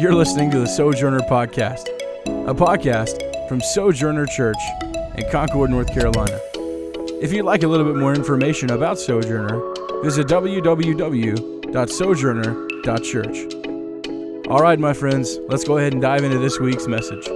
You're listening to the Sojourner Podcast, a podcast from Sojourner Church in Concord, North Carolina. If you'd like a little bit more information about Sojourner, visit www.sojourner.church. All right, my friends, let's go ahead and dive into this week's message.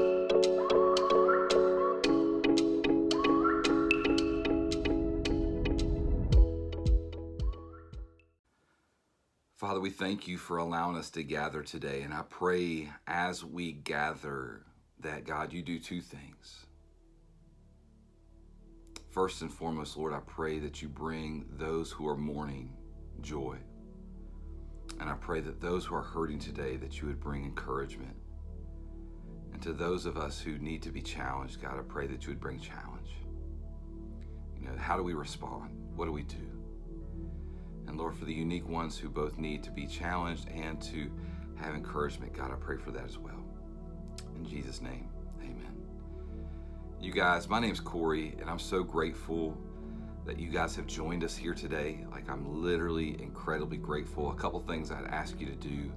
Thank you for allowing us to gather today. And I pray as we gather that, God, you do two things. First and foremost, Lord, I pray that you bring those who are mourning joy. And I pray that those who are hurting today, that you would bring encouragement. And to those of us who need to be challenged, God, I pray that you would bring challenge. You know, how do we respond? What do we do? And Lord, for the unique ones who both need to be challenged and to have encouragement, God, I pray for that as well. In Jesus' name, amen. You guys, my name's Corey, and I'm so grateful that you guys have joined us here today. Like, I'm literally incredibly grateful. A couple things I'd ask you to do.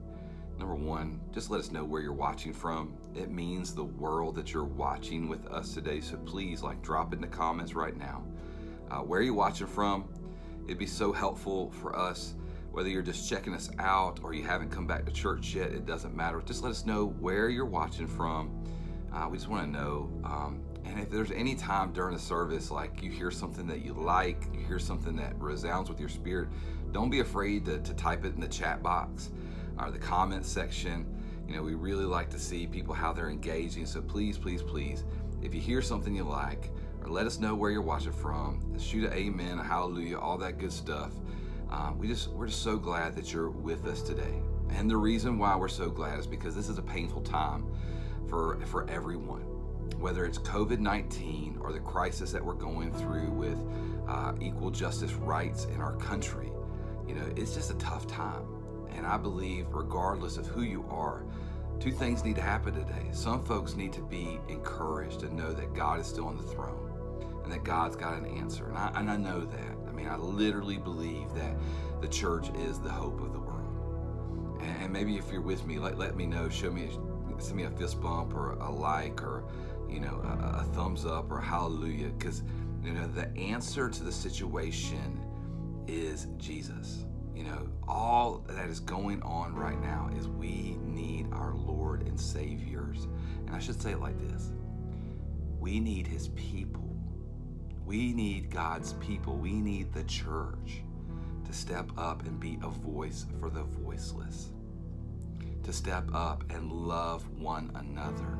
Number one, just let us know where you're watching from. It means the world that you're watching with us today. So please, like, drop in the comments right now. Uh, where are you watching from? It'd be so helpful for us, whether you're just checking us out or you haven't come back to church yet, it doesn't matter. Just let us know where you're watching from. Uh, we just want to know. Um, and if there's any time during the service, like you hear something that you like, you hear something that resounds with your spirit, don't be afraid to, to type it in the chat box or the comment section. You know, we really like to see people how they're engaging. So please, please, please, if you hear something you like, or let us know where you're watching from. Shoot an amen, a hallelujah, all that good stuff. Uh, we just we're just so glad that you're with us today. And the reason why we're so glad is because this is a painful time for for everyone. Whether it's COVID-19 or the crisis that we're going through with uh, equal justice rights in our country, you know, it's just a tough time. And I believe, regardless of who you are, two things need to happen today. Some folks need to be encouraged and know that God is still on the throne and that God's got an answer. And I, and I know that. I mean, I literally believe that the church is the hope of the world. And, and maybe if you're with me, let, let me know. Show me, send me a fist bump or a like or, you know, a, a thumbs up or hallelujah. Because, you know, the answer to the situation is Jesus. You know, all that is going on right now is we need our Lord and Saviors. And I should say it like this we need His people we need God's people. We need the church to step up and be a voice for the voiceless, to step up and love one another,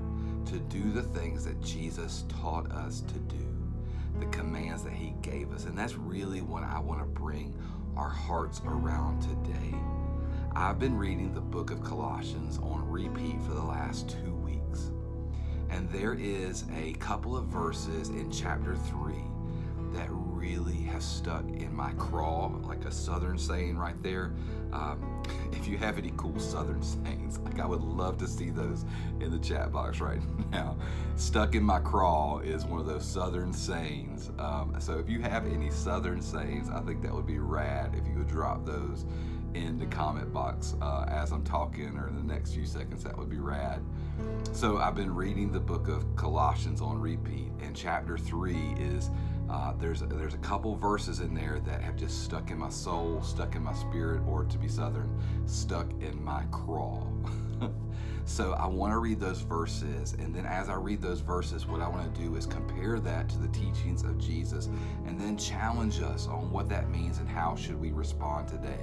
to do the things that Jesus taught us to do, the commands that He gave us. And that's really what I want to bring our hearts around today. I've been reading the book of Colossians on repeat for the last two weeks. And there is a couple of verses in chapter 3 that really have stuck in my craw, like a southern saying right there. Um, if you have any cool southern sayings, like I would love to see those in the chat box right now. Stuck in my craw is one of those southern sayings. Um, so if you have any southern sayings, I think that would be rad if you would drop those in the comment box uh, as I'm talking or in the next few seconds. That would be rad. So I've been reading the book of Colossians on repeat, and chapter three is uh, there's there's a couple verses in there that have just stuck in my soul, stuck in my spirit, or to be southern, stuck in my craw. so I want to read those verses, and then as I read those verses, what I want to do is compare that to the teachings of Jesus, and then challenge us on what that means and how should we respond today.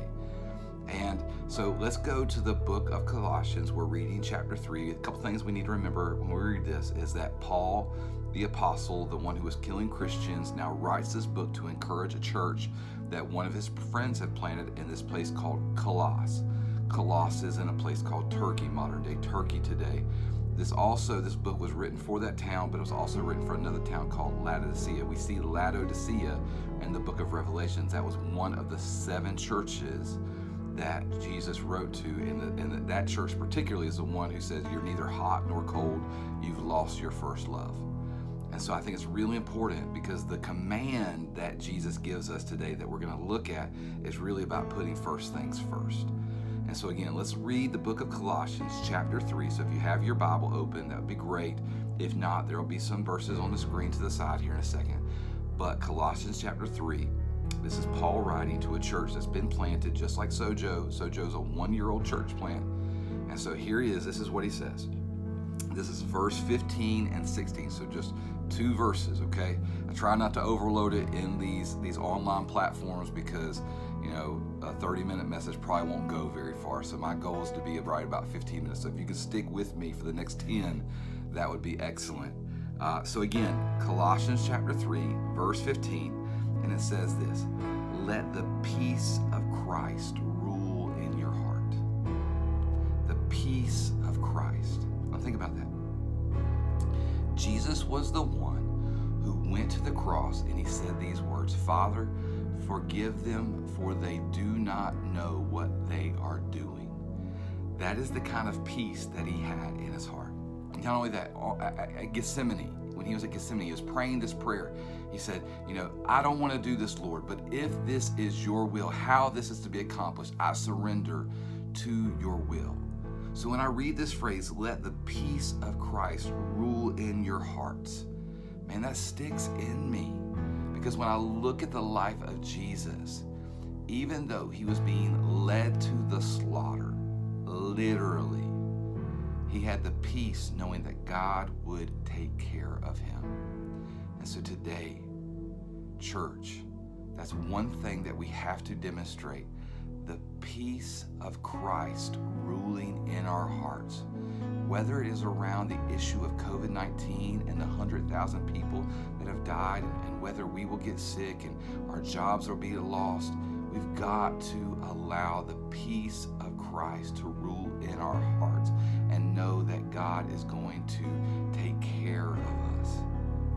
And so let's go to the book of Colossians. We're reading chapter 3. A couple things we need to remember when we read this is that Paul the apostle, the one who was killing Christians, now writes this book to encourage a church that one of his friends had planted in this place called Colossae. Colossae is in a place called Turkey, modern day Turkey today. This also, this book was written for that town, but it was also written for another town called Laodicea. We see Laodicea in the book of Revelations. That was one of the seven churches that Jesus wrote to, and, the, and that church particularly is the one who says, You're neither hot nor cold, you've lost your first love. And so I think it's really important because the command that Jesus gives us today that we're going to look at is really about putting first things first. And so, again, let's read the book of Colossians, chapter 3. So, if you have your Bible open, that would be great. If not, there will be some verses on the screen to the side here in a second. But Colossians, chapter 3, this is Paul writing to a church that's been planted just like Sojo. Sojo's a one year old church plant. And so, here he is. This is what he says. This is verse 15 and 16. So, just two verses, okay? I try not to overload it in these these online platforms because you know a 30 minute message probably won't go very far. So my goal is to be right about 15 minutes. So if you can stick with me for the next 10, that would be excellent. Uh, so again, Colossians chapter 3, verse 15, and it says this: "Let the peace of Christ rule in your heart." The peace think about that. Jesus was the one who went to the cross and he said these words Father, forgive them, for they do not know what they are doing. That is the kind of peace that he had in his heart. Not only that, uh, uh, uh, at Gethsemane, when he was at Gethsemane, he was praying this prayer. He said, You know, I don't want to do this, Lord, but if this is your will, how this is to be accomplished, I surrender to your will. So when I read this phrase, let the peace of Christ rule in your hearts, man, that sticks in me. Because when I look at the life of Jesus, even though he was being led to the slaughter, literally, he had the peace knowing that God would take care of him. And so today, church, that's one thing that we have to demonstrate the peace of Christ ruling in our hearts. Whether it is around the issue of COVID 19 and the 100,000 people that have died, and whether we will get sick and our jobs will be lost, we've got to allow the peace of Christ to rule in our hearts and know that God is going to take care of us.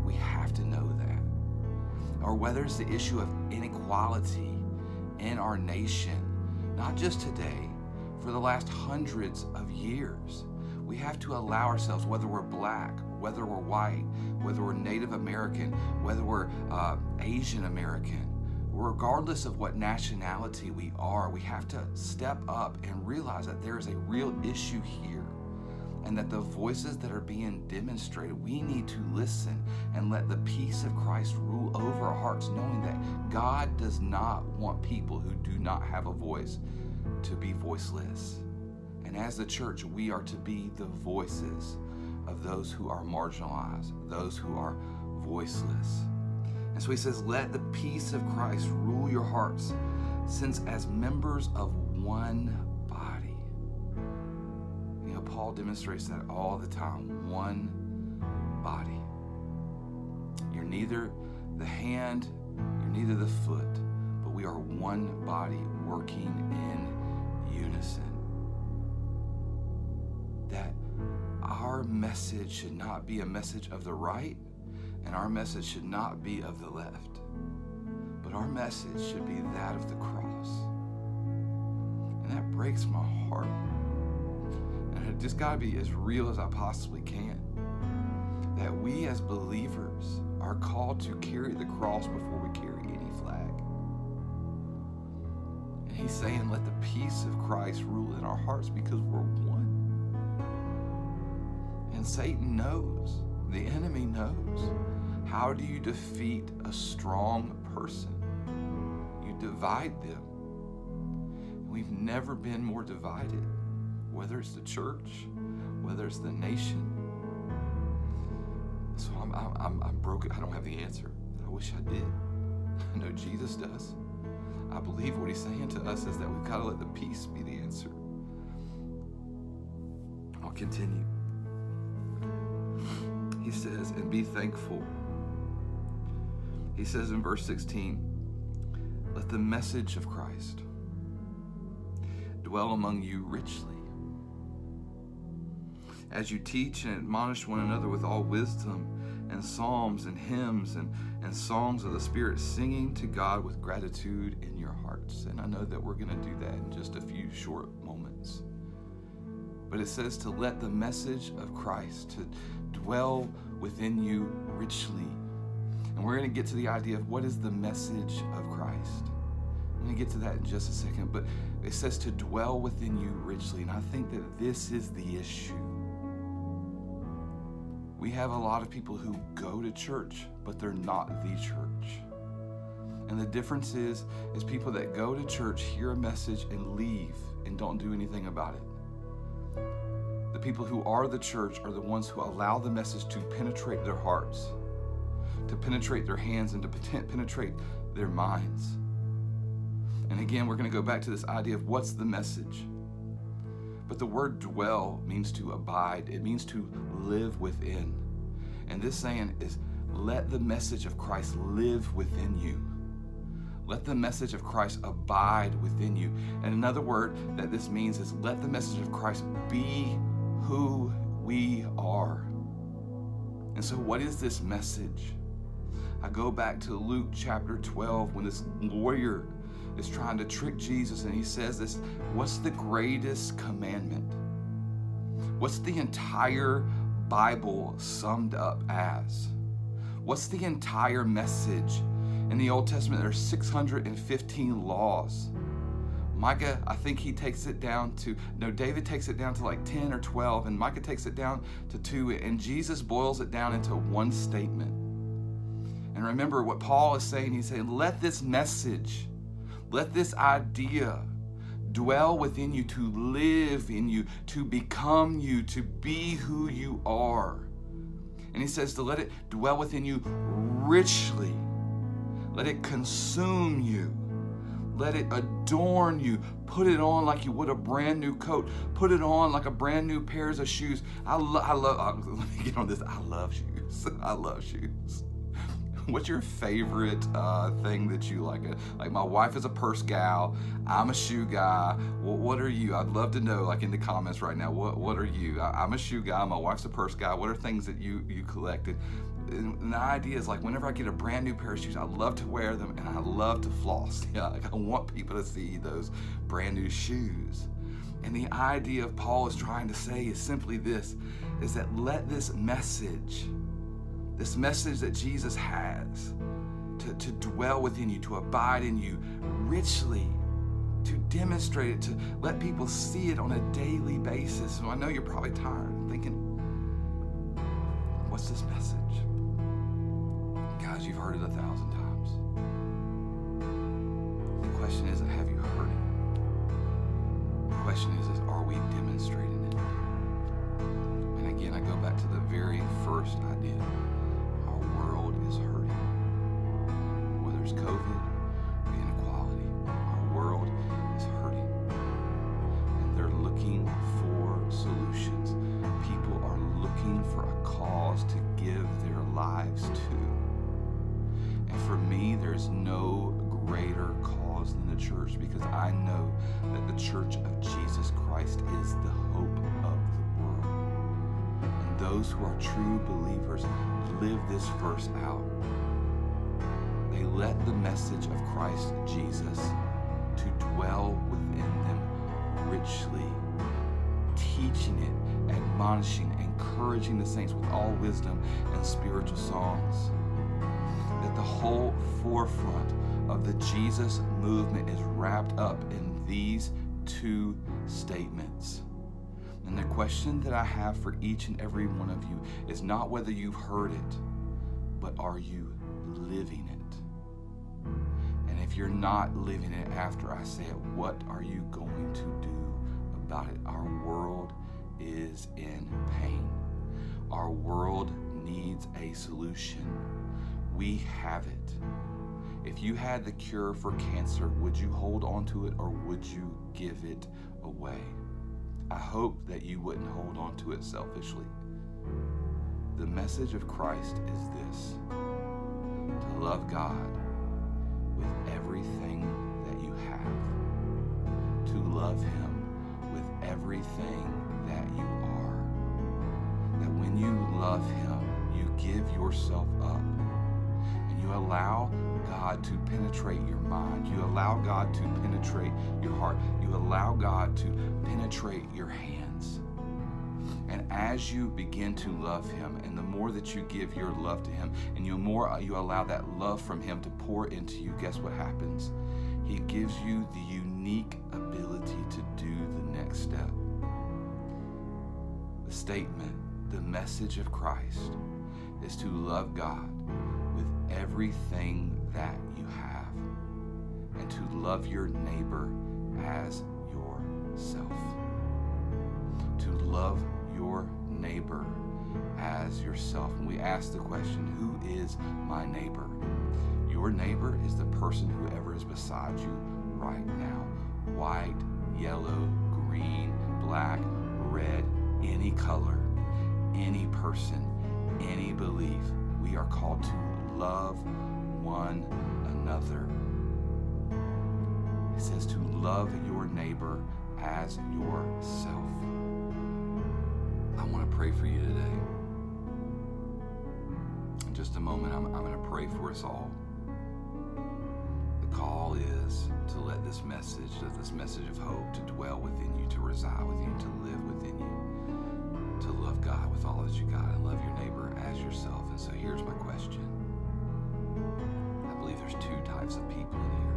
We have to know that. Or whether it's the issue of inequality in our nation not just today, for the last hundreds of years. We have to allow ourselves, whether we're black, whether we're white, whether we're Native American, whether we're uh, Asian American, regardless of what nationality we are, we have to step up and realize that there is a real issue here and that the voices that are being demonstrated, we need to listen and let the peace of Christ rule over our hearts, knowing that God does not want people who do not have a voice to be voiceless. And as the church, we are to be the voices of those who are marginalized, those who are voiceless. And so he says, Let the peace of Christ rule your hearts, since as members of one body, you know, Paul demonstrates that all the time. One body. You're neither the hand, you're neither the foot, but we are one body working in unison. Message should not be a message of the right, and our message should not be of the left, but our message should be that of the cross. And that breaks my heart And it just got to be as real as I possibly can. That we as believers are called to carry the cross before we carry any flag. And he's saying, let the peace of Christ rule in our hearts because we're Satan knows, the enemy knows. How do you defeat a strong person? You divide them. We've never been more divided whether it's the church, whether it's the nation. So I'm, I'm, I'm broken. I don't have the answer. I wish I did. I know Jesus does. I believe what he's saying to us is that we've got to let the peace be the answer. I'll continue. He says, and be thankful. He says in verse 16, let the message of Christ dwell among you richly as you teach and admonish one another with all wisdom and psalms and hymns and, and songs of the Spirit, singing to God with gratitude in your hearts. And I know that we're going to do that in just a few short. But it says to let the message of Christ to dwell within you richly. And we're going to get to the idea of what is the message of Christ. I'm going to get to that in just a second, but it says to dwell within you richly. And I think that this is the issue. We have a lot of people who go to church, but they're not the church. And the difference is is people that go to church, hear a message and leave and don't do anything about it. The people who are the church are the ones who allow the message to penetrate their hearts, to penetrate their hands and to penetrate their minds. And again, we're going to go back to this idea of what's the message. But the word dwell means to abide, it means to live within. And this saying is let the message of Christ live within you. Let the message of Christ abide within you. And another word that this means is let the message of Christ be who we are. And so, what is this message? I go back to Luke chapter 12 when this lawyer is trying to trick Jesus and he says this What's the greatest commandment? What's the entire Bible summed up as? What's the entire message? In the Old Testament, there are 615 laws. Micah, I think he takes it down to, no, David takes it down to like 10 or 12, and Micah takes it down to two, and Jesus boils it down into one statement. And remember what Paul is saying, he's saying, let this message, let this idea dwell within you, to live in you, to become you, to be who you are. And he says to let it dwell within you richly. Let it consume you. Let it adorn you. Put it on like you would a brand new coat. Put it on like a brand new pairs of shoes. I, lo- I love, uh, let me get on this. I love shoes. I love shoes. what's your favorite uh, thing that you like? Uh, like my wife is a purse gal. I'm a shoe guy. Well, what are you? I'd love to know. Like in the comments right now, what what are you? I, am a shoe guy. My wife's a purse guy. What are things that you you collected? And the idea is like whenever I get a brand new pair of shoes, I love to wear them and I love to floss. Yeah, like I want people to see those brand new shoes. And the idea of Paul is trying to say is simply this is that let this message this message that Jesus has to, to dwell within you, to abide in you richly, to demonstrate it, to let people see it on a daily basis. So I know you're probably tired thinking, what's this message? Guys, you've heard it a thousand times. The question is, have you heard it? The question is, is are we demonstrating it? And again, I go back to the very first idea Our world is hurting. Whether it's COVID cause than the church because I know that the church of Jesus Christ is the hope of the world. And those who are true believers live this verse out. They let the message of Christ Jesus to dwell within them richly, teaching it, admonishing, encouraging the saints with all wisdom and spiritual songs. That the whole forefront of the Jesus movement is wrapped up in these two statements. And the question that I have for each and every one of you is not whether you've heard it, but are you living it? And if you're not living it after I say it, what are you going to do about it? Our world is in pain. Our world needs a solution. We have it. If you had the cure for cancer, would you hold on to it or would you give it away? I hope that you wouldn't hold on to it selfishly. The message of Christ is this to love God with everything that you have, to love Him with everything that you are. That when you love Him, you give yourself up you allow God to penetrate your mind. You allow God to penetrate your heart. You allow God to penetrate your hands. And as you begin to love Him, and the more that you give your love to Him, and the more you allow that love from Him to pour into you, guess what happens? He gives you the unique ability to do the next step. The statement, the message of Christ, is to love God everything that you have and to love your neighbor as yourself. To love your neighbor as yourself. And we ask the question, who is my neighbor? Your neighbor is the person whoever is beside you right now. White, yellow, green, black, red, any color, any person, any belief. We are called to love one another. It says to love your neighbor as yourself. I want to pray for you today. In just a moment, I'm, I'm going to pray for us all. The call is to let this message, this message of hope, to dwell within you, to reside within you, to live within you, to love God with all that you got and love your neighbor as yourself. And so here's my question. There's two types of people in here.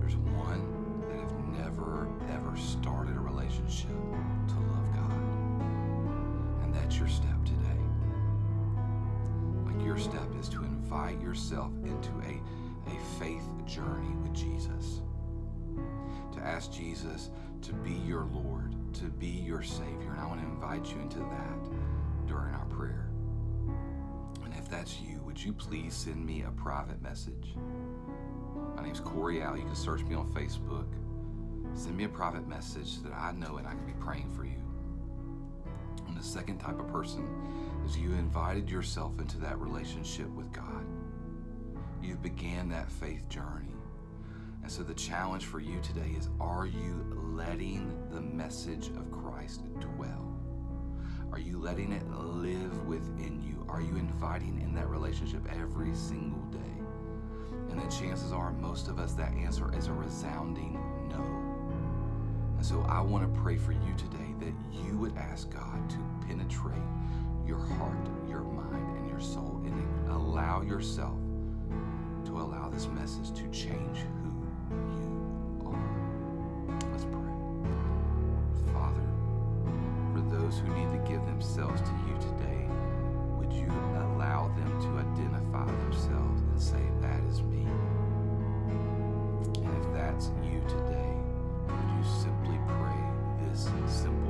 There's one that have never, ever started a relationship to love God. And that's your step today. Like your step is to invite yourself into a, a faith journey with Jesus. To ask Jesus to be your Lord, to be your Savior. And I want to invite you into that during our that's you, would you please send me a private message? My name's Corey Al. You can search me on Facebook. Send me a private message that I know and I can be praying for you. And the second type of person is you invited yourself into that relationship with God. You began that faith journey. And so the challenge for you today is are you letting the message of Christ dwell? Are you letting it live within you? Are you inviting in that relationship every single day? And the chances are, most of us, that answer is a resounding no. And so I want to pray for you today that you would ask God to penetrate your heart, your mind, and your soul, and allow yourself to allow this message to change who you those who need to give themselves to you today, would you allow them to identify themselves and say, That is me? And if that's you today, would you simply pray this simple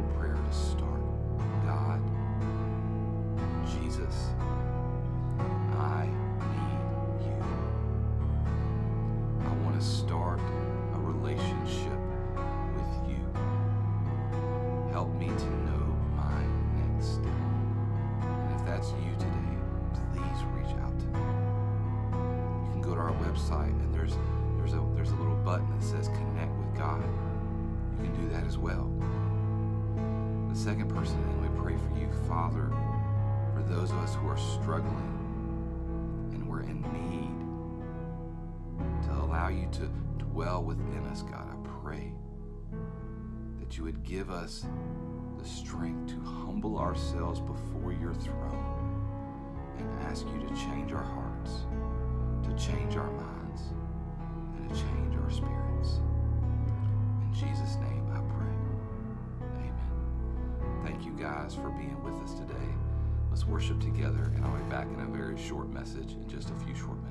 second person, and we pray for you, Father, for those of us who are struggling and we're in need to allow you to dwell within us, God. I pray that you would give us the strength to humble ourselves before your throne and ask you to change our hearts, to change our minds, and to change our spirits. In Jesus' name guys for being with us today. Let's worship together, and I'll be back in a very short message in just a few short.